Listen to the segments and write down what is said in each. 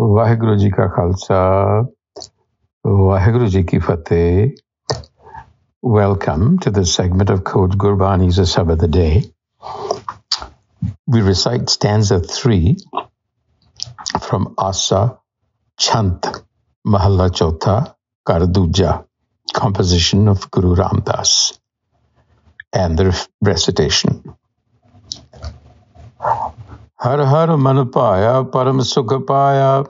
ਵਾਹਿਗੁਰੂ ਜੀ ਕਾ Khalsa Waheguru ji Welcome to the segment of Code Gurbani A Sabad a Day. We recite stanza 3 from Asa Chant Mahalla Chotha Karduja, composition of Guru Ramdas, and the recitation. ਹਰ ਹਰ ਮਨ ਪਾਇਆ ਪਰਮ ਸੁਖ ਪਾਇਆ,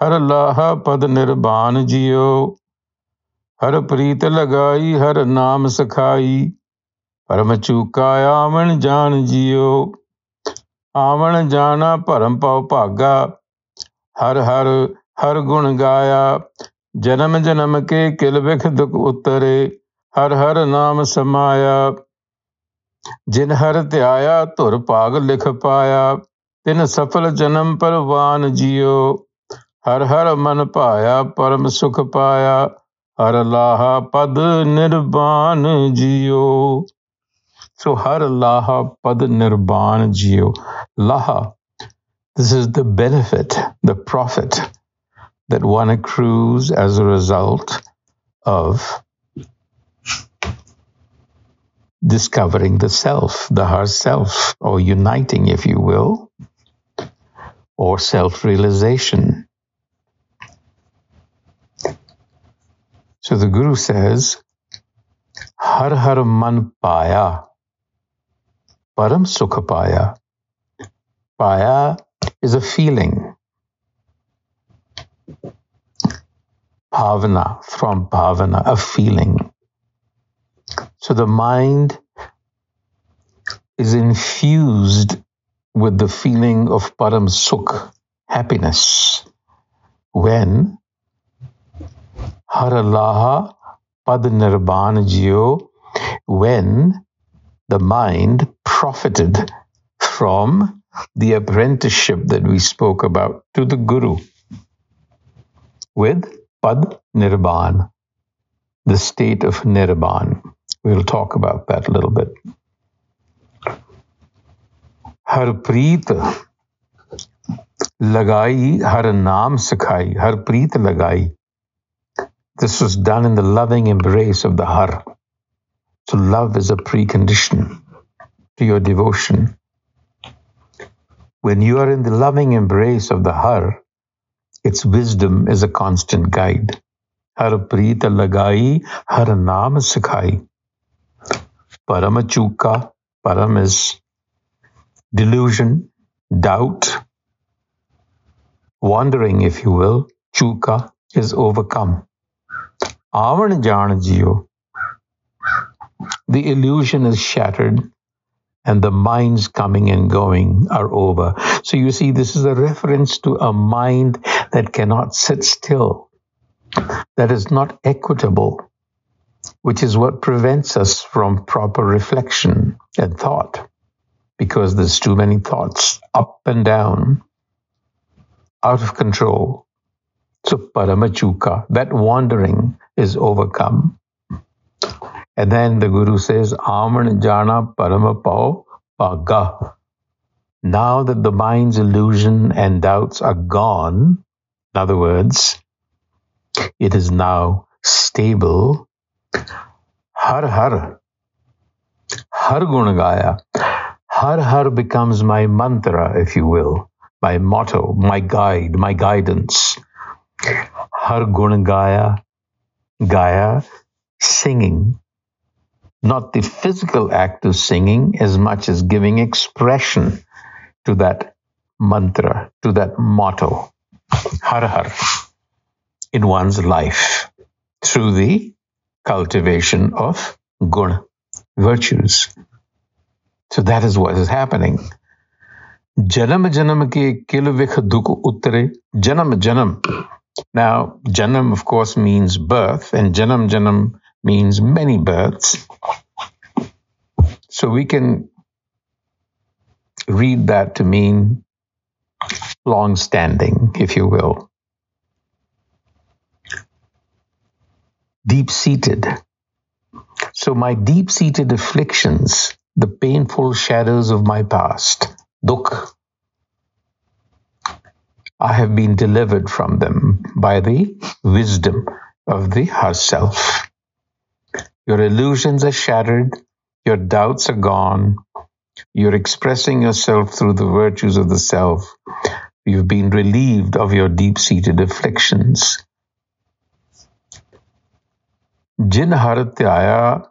ਹਰ ਲਾਹਾ ਪਦ ਨਿਰਬਾਨ ਜਿਉ। ਹਰ ਪ੍ਰੀਤ ਲਗਾਈ, ਹਰ ਨਾਮ ਸਖਾਈ, ਪਰਮ ਚੂਕਾ ਆਵਣ ਜਾਣ ਜਿਉ। ਆਵਣ ਜਾਣਾ ਭਰਮ ਪਉ ਭਾਗਾ, ਹਰ ਹਰ ਹਰ ਗੁਣ ਗਾਇਆ। ਜਨਮ ਜਨਮ ਕੇ ਕਿਲ ਵਿਖ ਦੁਖ ਉਤਰੇ, ਹਰ ਹਰ ਨਾਮ ਸਮਾਇਆ। ਜਿਨ ਹਰ ਧਿਆਇਆ, ਧੁਰ ਭਾਗ ਲਿਖ ਪਾਇਆ। ਤਿਨ ਸਫਲ ਜਨਮ ਪਰਵਾਨ ਜਿਉ ਹਰ ਹਰ ਮਨ ਭਾਇਆ ਪਰਮ ਸੁਖ ਪਾਇਆ ਹਰ ਲਾਹਾ ਪਦ ਨਿਰਵਾਨ ਜਿਉ ਸੋ ਹਰ ਲਾਹਾ ਪਦ ਨਿਰਵਾਨ ਜਿਉ ਲਾਹਾ this is the benefit the profit that one accrues as a result of discovering the self, the her self, or uniting, if you will, or self realization. So the Guru says, Har Har Man Paya, Param Sukha Paya. Paya is a feeling. Bhavana, from Bhavana, a feeling. So the mind is infused with the feeling of Param Sukh, happiness, when Haralaha Pad Nirban when the mind profited from the apprenticeship that we spoke about to the Guru with Pad Nirban, the state of Nirban. We'll talk about that a little bit. हर प्रीत लगाई हर नाम सिखाई हर प्रीत लगाई this was done in the loving embrace of the har so love is a precondition to your devotion when you are in the loving embrace of the har its wisdom is a constant guide har preet lagai har naam sikhai param chuka param is delusion, doubt, wandering, if you will, chuka is overcome. Avan the illusion is shattered and the minds coming and going are over. So you see, this is a reference to a mind that cannot sit still, that is not equitable, which is what prevents us from proper reflection and thought because there's too many thoughts up and down, out of control. So paramachuka, that wandering is overcome. And then the Guru says, Aman jana paramapao paga. Now that the mind's illusion and doubts are gone, in other words, it is now stable. Har har. Har gunagaya. Har Har becomes my mantra, if you will, my motto, my guide, my guidance. Har Gun Gaya, Gaya, singing. Not the physical act of singing as much as giving expression to that mantra, to that motto. Har Har in one's life through the cultivation of guna, virtues. So that is what is happening. Janam janam ke kilvik duk uttare. Janam janam. Now, janam of course means birth, and janam janam means many births. So we can read that to mean long standing, if you will. Deep seated. So my deep seated afflictions the painful shadows of my past. Dukh. I have been delivered from them by the wisdom of the herself. Your illusions are shattered, your doubts are gone, you're expressing yourself through the virtues of the self. You've been relieved of your deep seated afflictions. Jin Haratyaya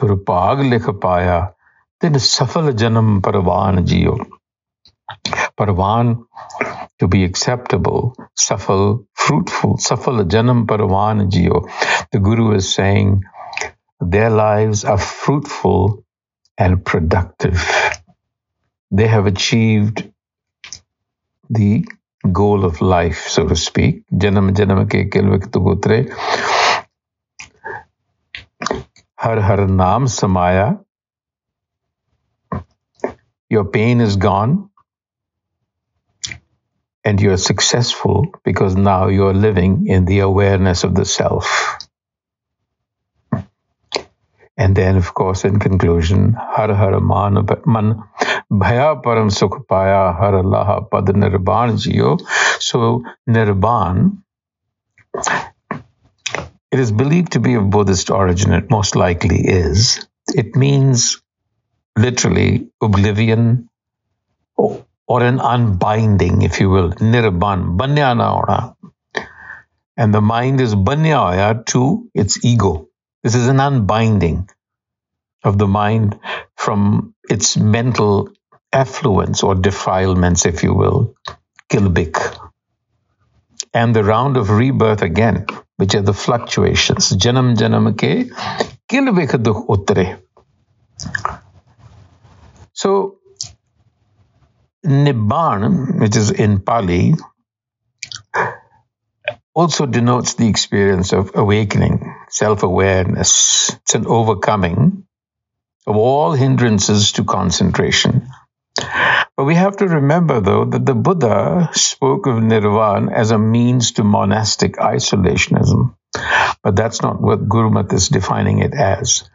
तुर भाग लिख पाया तिन सफल जन्म परवान जियो Parvan to be acceptable, safal, fruitful, safal janam parvan jiyo. The Guru is saying their lives are fruitful and productive. They have achieved the goal of life, so to speak. Janam janam ke kilvik tugutre. Har har naam samaya. Your pain is gone and you're successful because now you're living in the awareness of the self. And then, of course, in conclusion, Har Har Man, man Bhaya Param Sukh Paya Har Allah Pad Nirban Jiyo. So, Nirban, it is believed to be of Buddhist origin, it most likely is. It means literally oblivion or an unbinding, if you will, nirban, banya And the mind is banya to its ego. This is an unbinding of the mind from its mental affluence or defilements, if you will, kilbik. And the round of rebirth again, which are the fluctuations. Janam janam ke dukh utre. So Nibbana, which is in Pali, also denotes the experience of awakening, self awareness. It's an overcoming of all hindrances to concentration. But we have to remember, though, that the Buddha spoke of nirvana as a means to monastic isolationism. But that's not what Gurmat is defining it as.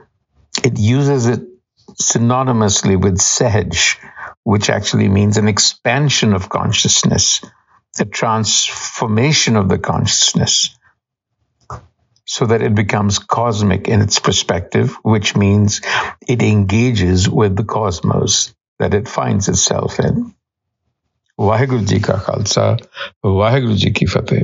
It uses it synonymously with sehaj, which actually means an expansion of consciousness, a transformation of the consciousness, so that it becomes cosmic in its perspective, which means it engages with the cosmos that it finds itself in. Waheguru ji ਕਾ ਖਾਲਸਾ ਵਾਹਿਗੁਰੂ ਜੀ ਕੀ ਫਤਿਹ